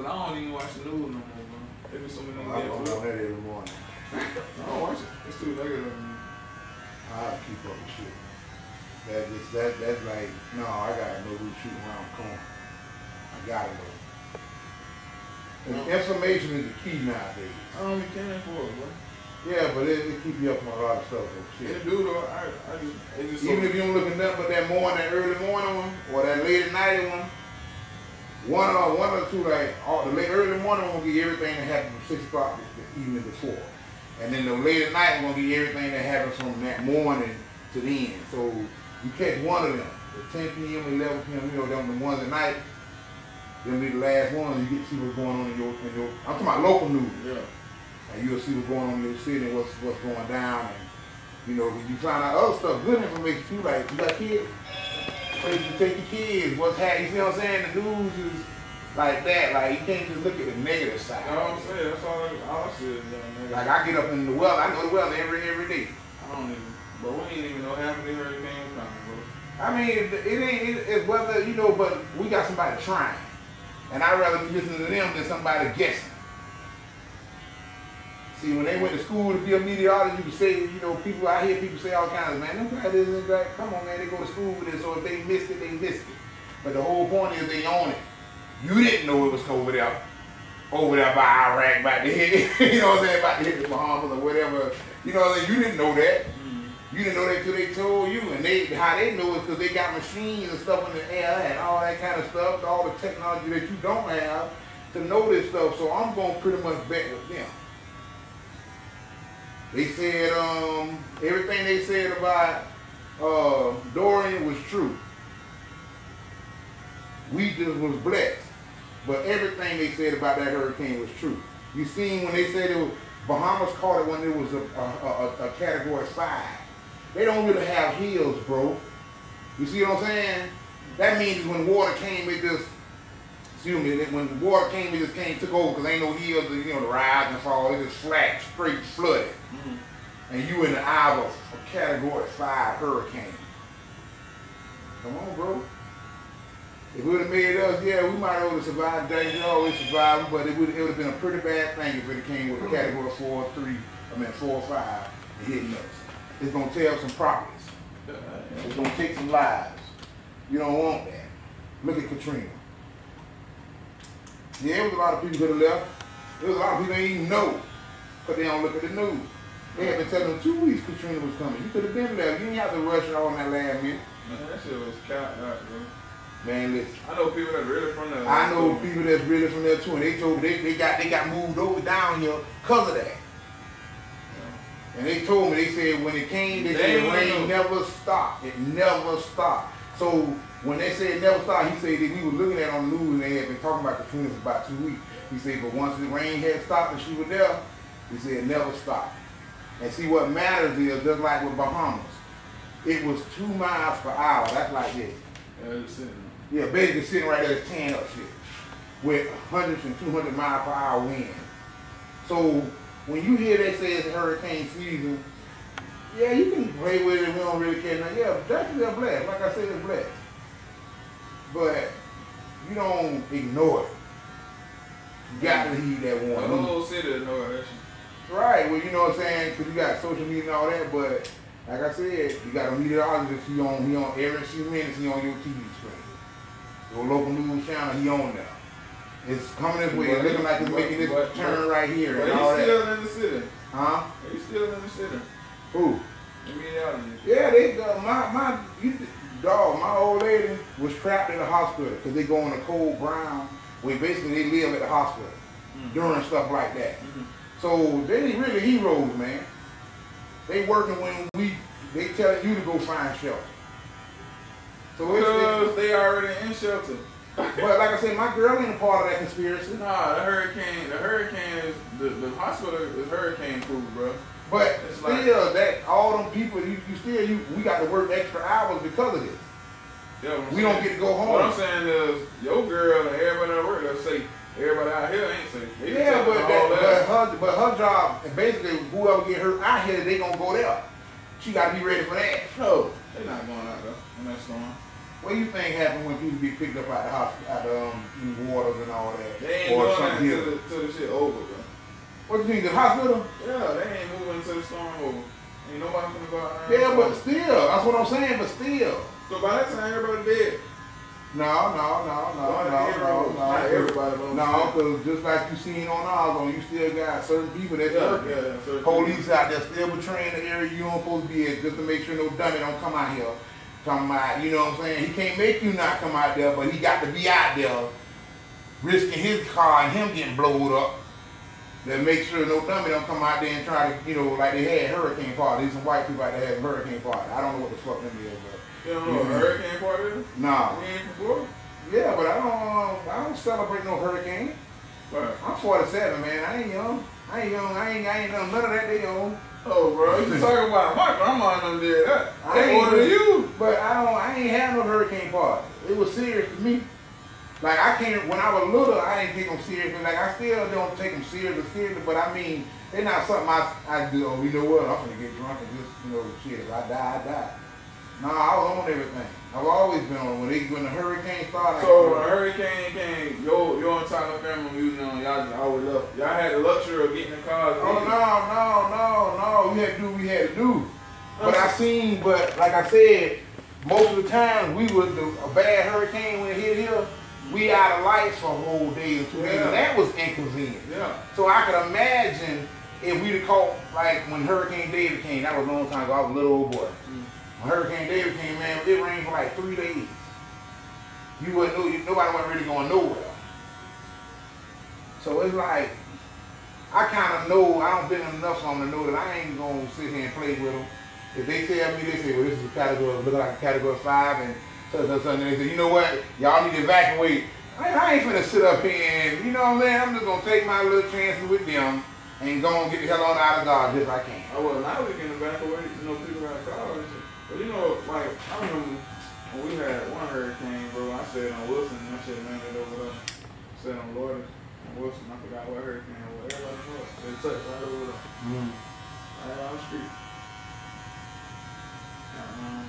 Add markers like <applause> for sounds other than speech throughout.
Cause I don't even watch the news no more, bro. There be so many I don't that every morning. I don't watch it. It's too negative. I keep up with shit. That just that that's like no, I gotta know who's shooting around the corner. I gotta know. No. information is the key nowadays. I don't be caring for it, bro. Yeah, but it, it keep you up on a lot of stuff Shit. the dude, though, I, I just, it just Even if you don't look at nothing but that morning, that early morning one, or that late at night one, one or one or two, like all the late early morning will give you everything that happened from six o'clock the evening before, and then the late at night will give you everything that happened from that morning to the end. So you catch one of them, the 10 p.m., 11 p.m. You know them the ones at night. Them be the last ones. You get to see what's going on in your, in your. I'm talking about local news. yeah. And you'll see what's going on in your city and what's what's going down and you know, you find out other stuff, good information too, like you got kids, places to take your kids, what's happening, you see what I'm saying? The news is like that, like you can't just look at the negative side. You know what I'm saying? That's all, I- all I said, young nigga. Like I get up in the weather, I know the weather every every day. I don't even, bro, we ain't even know half of the hurricane coming, bro. I mean, it, it ain't it, it's whether you know, but we got somebody trying, and I'd rather be listening to them than somebody guessing. See, when they went to school to be a meteorologist, you could say, you know, people I hear people say all kinds of man, them guys isn't like, come on, man, they go to school with it, so if they missed it, they missed it. But the whole point is they own it. You didn't know it was over there, over there by Iraq, about to hit, <laughs> you know what I'm saying, about to hit the Bahamas or whatever. You know what I'm saying? You didn't know that. Mm-hmm. You didn't know that till they told you, and they how they know it because they got machines and stuff in the air and all that kind of stuff, all the technology that you don't have to know this stuff. So I'm gonna pretty much bet with them. They said um, everything they said about uh, Dorian was true. We just was blessed, but everything they said about that hurricane was true. You seen when they said it was Bahamas caught it when it was a, a, a, a category five. They don't really have hills, bro. You see what I'm saying? That means when water came, it just, excuse me, when the water came, it just came, took over, because ain't no hills, to, you know, to rise and fall. It just flat, straight flooded. Mm-hmm. And you in the eye of a, category five hurricane. Come on, bro. If it would have made us, yeah, we might have survived danger, always surviving, but it would it would have been a pretty bad thing if it came with a category four or three, I mean four or five, and hitting us. It's gonna tear up some properties. It's gonna take some lives. You don't want that. Look at Katrina. Yeah, there was a lot of people that have left. There was a lot of people that didn't even know, because they don't look at the news. They had been telling them two weeks Katrina was coming. You could have been there. You didn't have to rush it all in that last minute. Man, that shit was count out, bro. Man, listen. I know people that really from there. I know people that's really from there too, and they told me they, they got they got moved over down here because of that. And they told me they said when it came, they They said ain't rain never stopped. It never stopped. So when they said it never stopped, he said that we were looking at on the news and they had been talking about Katrina for about two weeks. He said, but once the rain had stopped and she was there, he said it never stopped. And see what matters is just like with Bahamas, it was two miles per hour. That's like this. Yeah, Yeah, basically sitting right there tan up shit with hundreds and two hundred mile per hour wind. So when you hear they say it's hurricane season, yeah, you can play with it. We don't really care. Now, yeah, definitely a blast. Like I said, it's blessed. But you don't ignore it. You got to heed that The warning. whole city that shit. Right. Well, you know what I'm saying? Because you got social media and all that. But like I said, you got a meteorologist. He on he on every few minutes. He on your TV screen. Your local news channel. He on there. It's coming this way. It's looking like it's But- making this but- turn right here But and all he's that. still in the city. Huh? He's still in the city. Who? The meteorologist. Yeah, they uh, my my you, dog. My old lady was trapped in the hospital because they go on a cold ground. Where basically they live at the hospital mm-hmm. during stuff like that. Mm-hmm. So they really heroes, man. They working when we they telling you to go find shelter. So it's, Because they already in shelter. But like I said, my girl ain't a part of that conspiracy. Nah, the hurricane, the hurricane is, the, the hospital is hurricane proof, bro. But It's still, like- that all them people, you, you still you we got to work extra hours because of this. Yeah, We don't get to go home. What I'm saying is, your girl and everybody at work, let's say, everybody out here ain't safe. They Yeah, but, all that, but her but her job, and basically whoever get hurt out here, they gonna go there. She gotta be ready for that. No, they not going out though in that storm. What do you think happened when people be picked up out the hospital, out the um, waters and all that? They ain't or something here? till the, till the shit over, bro. What do you think, the hospital? Yeah, they ain't moving until the storm over. Ain't nobody gonna go out there. Yeah, but still, that's what I'm saying, but still. So by that time, everybody dead. No, no, no, no, Why no, no, no. Not everybody, No, because just like you seen on on you still got certain people that's Yeah, working. yeah, Police out there still betraying the area you don't supposed to be at just to make sure no dummy don't come out here. Talking about, you know what I'm saying? He can't make you not come out there, but he got to be out there risking his car and him getting blowed up. To make sure no dummy don't come out there and try to, you know, like they had hurricane party. There's some white people out there having hurricane party. I don't know what the fuck them is, but You don't know what hurricane party is? nah. You ain't from Florida? Yeah, but I don't, I don't celebrate no hurricane. Right. I'm 47, man. I ain't young. I ain't young. I ain't, I ain't done none of that. They old. Oh, bro, you <laughs> talking about my grandma and them did that. I ain't- you. But I don't. I ain't had no hurricane party. It was serious to me. Like I can't. When I was little, I didn't take them seriously. Like I still don't take them seriously, seriously. But I mean, they're not something I I do. Oh, you know what? I'm gonna get drunk and just you know shit. If I die, I die. No, I was on everything. I've always been on. When they when the hurricane started. So when a hurricane came, your your entire family using on y'all just always left. Y'all had the luxury of getting the cars. Oh no, no, no, no! We had to do what we had to do. But I seen, but like I said, most of the time we was the, a bad hurricane when it hit here. We out of lights for a whole day or two days, Yeah. and that was inconvenient. Yeah. So I could imagine if we'd have caught like when Hurricane David came. That was a long time ago. I was a little old boy. Mm. When Hurricane David came, man, it rained for like three days. You wouldn't know. Nobody wasn't really going nowhere. So it's like I kind of know. I don't been enough on to know that I ain't gonna sit here and play with them. If they tell me, they say, well, this is a category, look like a category five, and such and such, and they say, you know what, y'all need to evacuate. I, I ain't finna sit up here and, you know what I'm saying? I'm just gonna take my little chances with them and go and get the hell on out of Dodge if I can. I was now we can evacuate, you know, people and shit. But you know, like I remember when we had one hurricane, bro. I said on Wilson, and that shit landed over there. I Said on Lord on Wilson, I forgot what hurricane it was. Everybody knows. They touched right over there, right down the street. Um,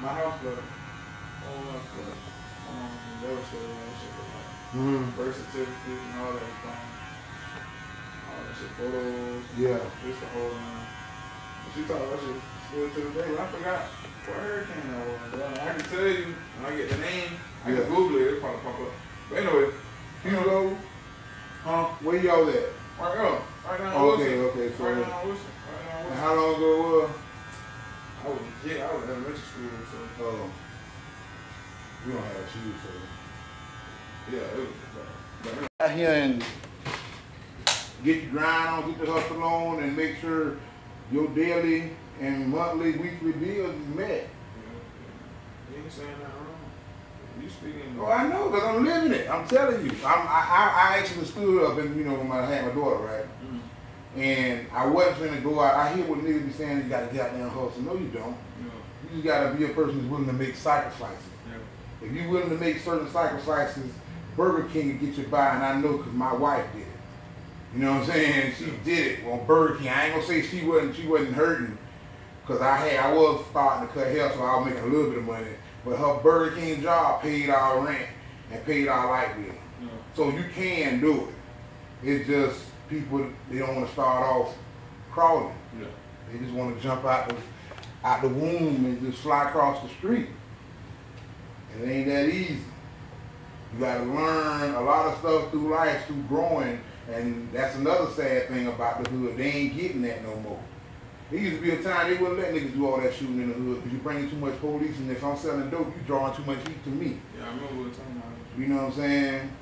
my house flooded. Whole house flooded. Um, devastated when that shit was like Mm-hmm. birth certificate and all that was gone. All that shit, photos. Yeah. Just the whole man. She talked about shit still to day, I forgot what hurricane that was. I can tell you when I get the name, I Yeah. can Google it, it'll probably pop up. But anyway, Hugo, huh? where y'all at? Right now, right now, Okay, Wilson. okay, so- right now, Wilson. Right Wilson. how long ago it was? I was yeah, I was in elementary school, so Oh. We don't have shoes, so. yeah, it was. But, out here and get your grind on, get the hustle on, and make sure your daily and monthly, weekly bills is met. yeah, yeah. You ain't saying that wrong. You speaking. Oh, I know, because I'm living it. I'm telling you. I'm, I, I, I actually stood up and, you know, when I had my daughter, right? Mm, And I wasn't going to go out. I hear what niggas be saying, you gotta get out there and hustle. No, you don't. yeah, You just gotta be a person who's willing to make sacrifices. yeah. If you're willing to make certain sacrifices, Burger King can get you by, and I know because my wife did it. You know what I'm saying? She did it on Burger King. I ain't gonna say she wasn't she wasn't hurting, cause I had I was starting to cut hair, so I was making a little bit of money. But her Burger King job paid our rent and paid our light bill, yeah. so you can do it. It's just people they don't want to start off crawling. Yeah. They just want to jump out the out the womb and just fly across the street. It ain't that easy. You gotta learn a lot of stuff through life, through growing, and that's another sad thing about the hood. They ain't getting that no more. There used to be a time they wouldn't let niggas do all that shooting in the hood because you're bringing too much police, and if I'm selling dope, you drawing too much heat to me. Yeah, I remember we were talking about it. You know what I'm saying?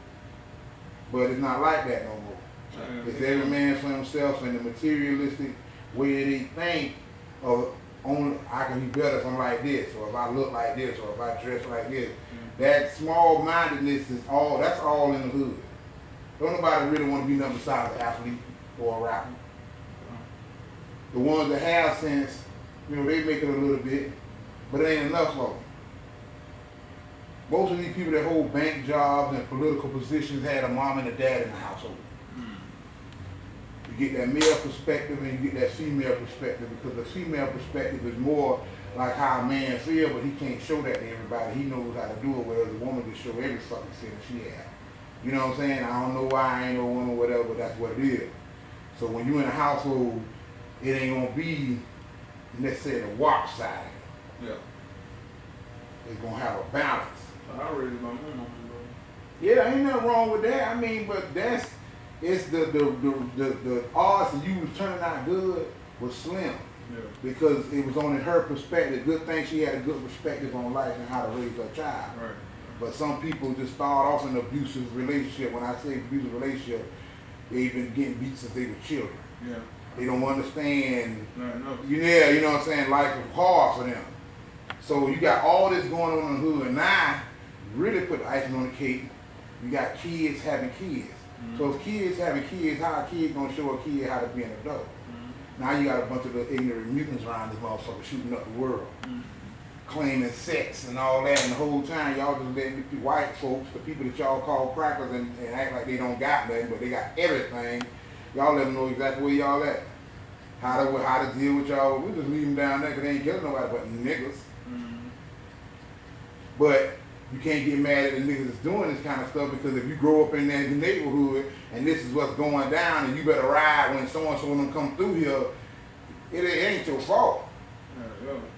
But it's not like that no more. Yeah, It's every man for himself and the materialistic way they think of only I can be better if I'm like this, or if I look like this, or if I dress like this. That small mindedness is all that's all in the hood. Don't nobody really want to be nothing besides an athlete or a rapper. The ones that have sense, you know, they make it a little bit, but it ain't enough for them. Most of these people that hold bank jobs and political positions had a mom and a dad in the household. You get that male perspective and you get that female perspective because the female perspective is more like how a man feels, but he can't show that to everybody. He knows how to do it, whereas a woman can show every fucking sin she has. You know what I'm saying? I don't know why I ain't no woman, or whatever, but that's what it is. So when you in a household, it ain't gonna be necessarily the walk side. Yeah. It's gonna have a balance. I raised my mom. Yeah, ain't nothing wrong with that. I mean, but that's it's the the the the, the odds of you was turning out good was slim Yeah. because it was only her perspective. Good thing she had a good perspective on life and how to raise her child. Right. But some people just start off in an abusive relationship. When I say abusive relationship, they've been getting beat since they were children. Yeah. They don't understand. No, no. Yeah, you know what I'm saying. Life is hard for them. So you got all this going on in the hood, and I really put the icing on the cake. You got kids having kids. Mm-hmm. So if kids having kids, how a kid gonna show a kid how to be an adult? Mm-hmm. Now you got a bunch of the ignorant mutants around this motherfucker shooting up the world, mm-hmm. claiming sex and all that, and the whole time y'all just letting the white folks, the people that y'all call crackers, and, and act like they don't got nothing, but they got everything. Y'all let them know exactly where y'all at. How to how to deal with y'all. We just leave them down there because they ain't killing nobody but niggas. Mm-hmm. But you can't get mad at the niggas that's doing this kind of stuff because if you grow up in that neighborhood and this is what's going down and you better ride when so and so them come through here, it, it ain't your fault.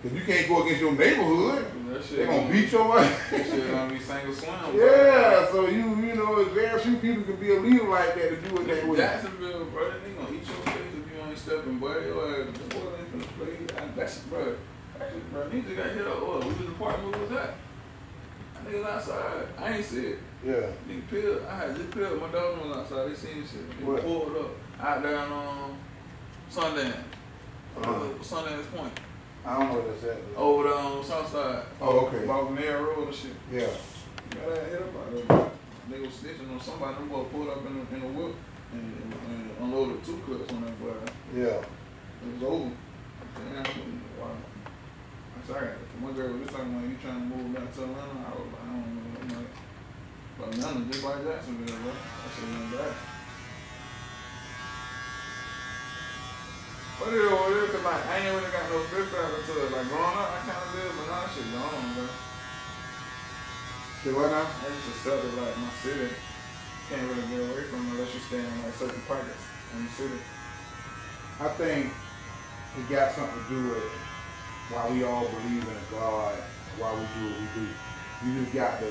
Cause you can't go against your neighborhood. They gonna beat your ass. That shit gonna be single swim. yeah, so you you know, very few people can be a leader like that to do it that way. Jacksonville, bro, they gonna eat your face if you ain't stepping, boy. Ass, the boy ain't finna play. That's bro. Actually, bro, niggas got hit up. Oh, we was the apartment. What was that? That niggas outside. I ain't see it. Yeah. Nigga peeled. I had just peeled. My dog was outside. They seen this shit. They What? pulled up out there on um, Sundance. Uh-huh. Sundance Point. I don't know what that's at. Over there on Southside. Oh, okay. About Mayor Road and shit. Yeah. Got that hit up out They was snitching on somebody. Them boy pulled up in a, in a whip and, and, and unloaded two clips on that boy. Yeah. It was over. Damn, wow. I said, I got. My girl was just talking about you trying to move back to Atlanta. I was like, I don't know. I'm like, but Atlanta just like Jacksonville, bro. That shit ain't bad. What it like, I ain't really got no flip flop until like growing up, I kind of but now that shit gone, bro. What now? I just accepted like my city. Can't really get away from it unless you stay in like certain pockets in the city. I think it got something to do with why we all believe in a God, why we do what we do. You just got to,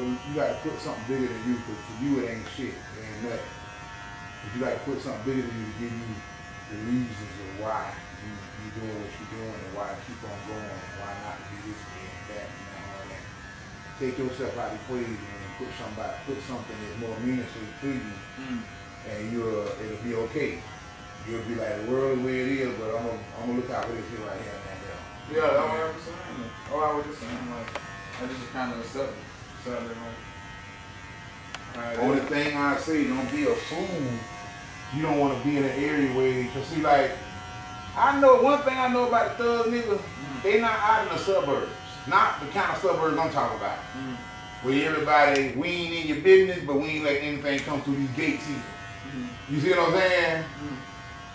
you got to put something bigger than you, because to you it ain't shit, it ain't nothing. But you got to put something bigger than you to give you the reasons of why you you doing what you're doing and why keep on going and why not to do this and that and all that. Take yourself out of the equation and put somebody, put something that's more meaningful to you hmm. and you'll it'll be okay. You'll be like the world the way it is, but I'm gonna I'm gonna look out for this here right here and there. Yeah, that's what I was saying. Oh, I was just saying, like, I just kind of accepted. Accepted, like, alright, Only thing I say, don't be a fool. You don't want to be in an area where, cause see, like, I know one thing I know about the thug niggas, they not out in the suburbs. Not the kind of suburbs I'm talking about. Mm. Where everybody, we ain't in your business, but we ain't let anything come through these gates either. Mm. You see what I'm saying?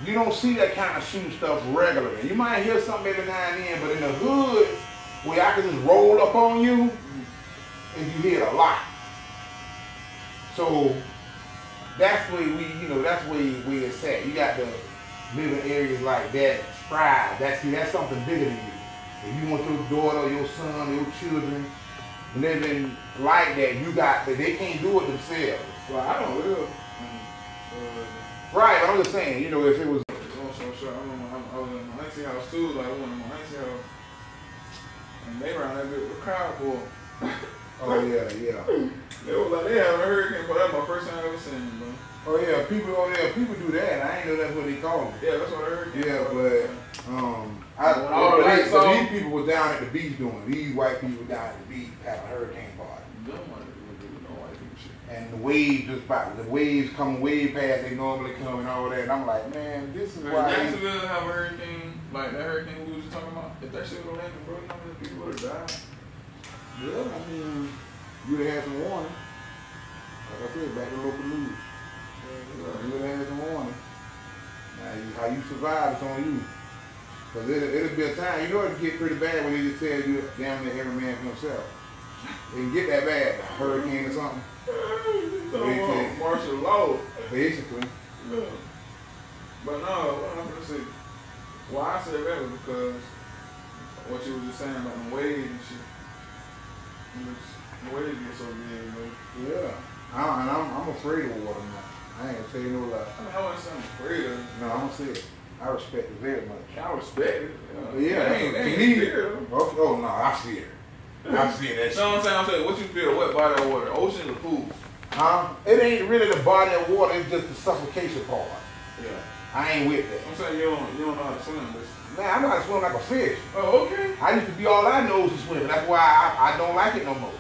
You don't see that kind of shooting stuff regularly. You might hear something every now and then, but in the hood, where I can just roll up on you, and you hear it a lot. So that's where we, you know, that's where where it's at. You got to live in areas like that, strive. That's see, that's something bigger than you. If you want your daughter, your son, your children living like that, you got that they can't do it themselves. Well, I don't live. Uh, Right, but I'm just saying, you know, if it was long story short, I remember I, I was in my auntie house too, like one of my auntie house, and they ran that bit with a crowd full. Oh yeah, yeah. They was like, they haven't heard hurricane, but that's my first time ever seeing it, bro. Oh yeah, people oh yeah, people do that. I ain't know that's what they call it. Yeah, that's what I heard. Yeah, but um I, When all the but lights these, but these people was down at the beach doing. These white people down at the beach having a hurricane party. Them motherfuckers would do no white people shit. And the waves just about the waves come way past they normally come and all that. And I'm like, man, this is If why they- Jacksonville have a hurricane, like that hurricane we was just talking about, if that shit would have landed, bro, you know how people would have died? Yeah, I mean you would have had some warning. Like I said, back to local news. You would have had some warning. Now, you how you survive, it's on you. Cause it, it'll be a time, you know it'll get pretty bad when they just tell you damn near every man for himself. It can get that bad, hurricane or something. So, uh, martial law. Basically. Yeah. But no, what I'm gonna say, why I said that was because what you was just saying about the wave and shit. Get so big, bro. Yeah. I, and I'm, I'm afraid of water now. I ain't gonna tell you no lie. I mean, I wasn't I'm afraid of it. No, I'm gonna say it. I respect it very much. I respect it. But yeah, That ain't, that ain't fear. Oh, oh no, I see it. I see know what <laughs> I'm saying? I'm saying, what you feel? What body of water? Ocean or pool? Huh? It ain't really the body of water, it's just the suffocation part. Yeah. I ain't with that. I'm saying you don't, you don't know how to swim, but. Man, I know how to swim like a fish. Oh, okay. I used to be all I know is to swim. That's why I, I don't like it no more.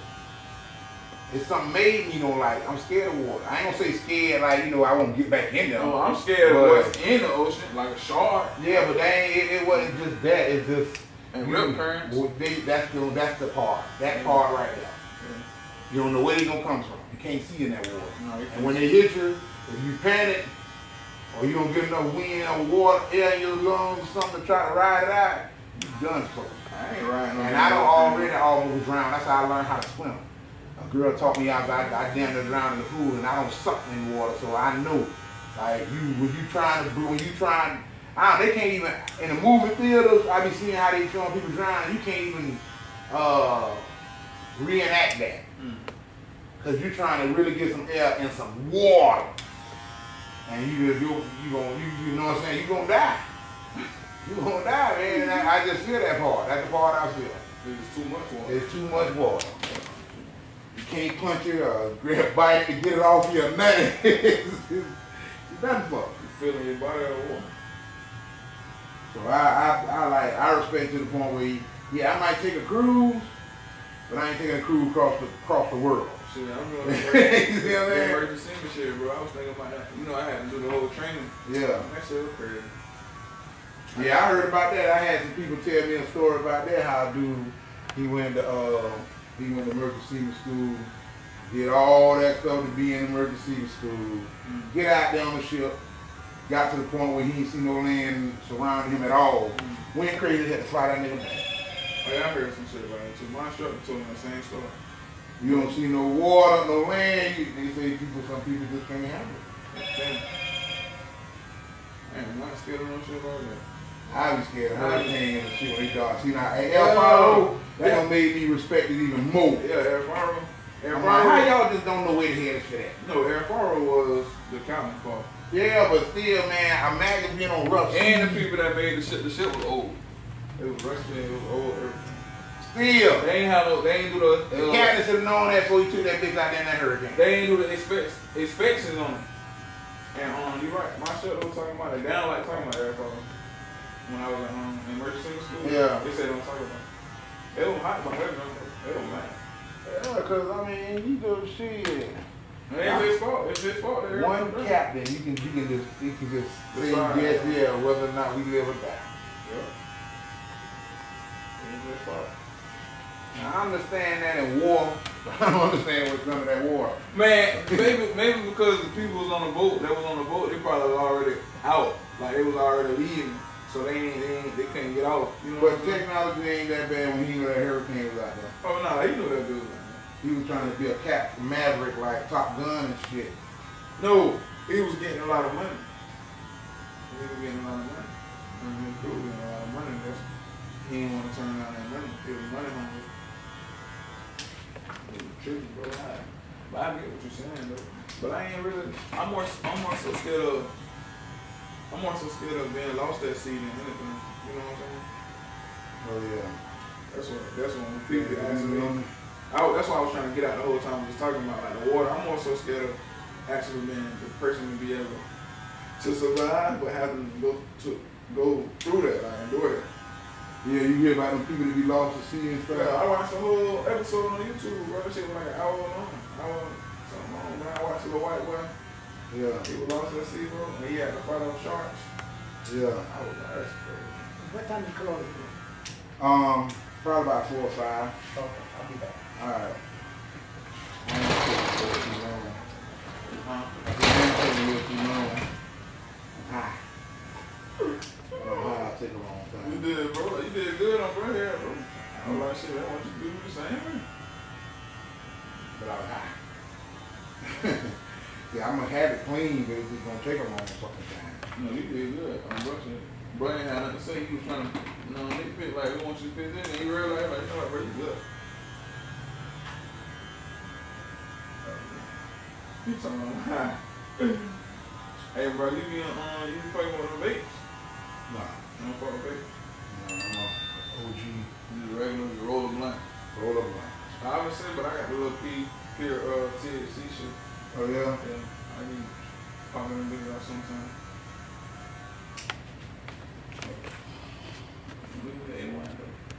It's something made me don't like. I'm scared of water. I ain't gonna say scared like you know I won't get back in there. No, I'm scared of But- what's in the ocean, like a shark Yeah, but ain't, it, it wasn't just that. It's just and rip currents. well, they, that's the that's the part. That part right there. You don't know where they gonna come from. You can't see in that water. No, And when they hit you, if you panic, or you don't get enough wind or water, air in your lungs, or something to try to ride it out, you done for. I ain't riding And I don't already almost drown. That's how I learned how to swim. A girl taught me I, I, I damn near drowned in the pool, and I don't suck in water, so I know. Like you, when you trying to, when you trying, I don't, they can't even in the movie theaters. I be seeing how they showing people drowning. You can't even uh, reenact that. Mm. Cause you're trying to really get some air and some water, and you you you gonna you, you know what I'm saying? You gonna die. You gonna die, man. I, I just feel that part. That's the part I feel. It's too much water. There's too much water. Can't punch it or grab bite it to get it off your nut. it's, <laughs> it's, nothing for. You feeling your body of water. So I, I I like I respect to the point where you, yeah I might take a cruise, but I ain't taking a cruise across the across the world. Shit, I'm <laughs> doing you the see what I'm saying? emergency shit, bro. I was thinking about that. You know, I had to do the whole training. Yeah. That shit was crazy. Yeah, I heard about that. I had some people tell me a story about that. How a dude he went to uh he went to emergency school, did all that stuff to be in emergency school, get out there on the ship, got to the point where he didn't see no land surrounding him at all. Went crazy, had to fly that nigga back. Oh, yeah, I heard some shit about it too. My instructor told me the same story. You don't see no water, no land. You, they say people, some people just can't handle it. Damn. Man, I'm not scared of no shit like that. I be scared of hurricane and shit when they dark. See now, Yeah. El Faro, that Yeah. made me respect it even more. Yeah, El Faro. Like, how y'all just don't know where to hell for that? No, Faro was the captain for. Yeah, but still, man, imagine being on rough And the people that made the shit, the shit was old. It was rusty, it was old. everything. Still, They ain't have no, they ain't do the, the uh, captain should have known that before he took that bitch out there in that hurricane. they ain't do the inspect, inspections on it. And um, you right, my shit was talking about it. They don't like talking about El Faro. When I was in um, emergency school, Yeah. they said don't talk about it. It was hot, but they don't, they don't mind. Yeah, cause I mean, you do shit. It ain't his fault. It's his fault. One captain, you can you can just you can just say yes, yeah, whether or not we live or die. Yeah. It's his fault. Now, I understand that in war, but <laughs> I don't understand what's under that war. Man, maybe maybe because the people was on the boat, that was on the boat, they probably was already out. Like they was already leaving. So they ain't they ain't they couldn't get off. You know But what I'm saying? technology ain't that bad when he knew that hurricane was out there. Oh no, he knew that dude. He was trying to be a cap maverick like Top Gun and shit. No, he was getting a lot of money. He was getting a lot of money. And crew was getting a lot of money. That's, he didn't want to turn down that money. He was money hungry. It was tricky, bro. I, but I get what you're saying, though. But I ain't really. I'm more. I'm more so scared of. I'm more so scared of being lost at sea than anything. You know what I'm saying? Oh yeah. That's what. That's what people ask me. I, that's why I was trying to get out the whole time. I was talking about like the water. I'm more so scared of actually being the person to be able to survive, but having to go to go through that, like endure it. Yeah, you hear about them people that be lost at sea and Yeah, stuff. I watched the whole episode on YouTube, bro. That shit was like an hour long. Hour something long. Man, I watched the white boy. Yeah, He was lost at sea, bro. And he had to fight on sharks. yeah. I was like, that's crazy. What time you close? Um, probably about four or five. Okay, I'll be back. All right. I ain't taking a little too long. Huh? I ain't taking a little too long. Ah. take a long You did, bro. You did good on bro hair, bro. I was like, shit, I want you to do the same. But I was high. <laughs> yeah, I'm gonna have it clean, but it's just gonna take a long fucking time. No, you did good. I'm brushing. Bro ain't had nothing to say. He was trying to, you know, they fit like, we want you to fit in. And he realized, like, you know what, good. You talking about <laughs> Hey, bro, you be, uh, you be fucking with the vapes. Nah, You don't fuck with vapes. no, I'm a OG You just regular, you roll a blunt. roll up line. I haven't said, but I got the little P, pure, uh, THC shit. Oh yeah? Yeah, I be popping them bitches out sometimes.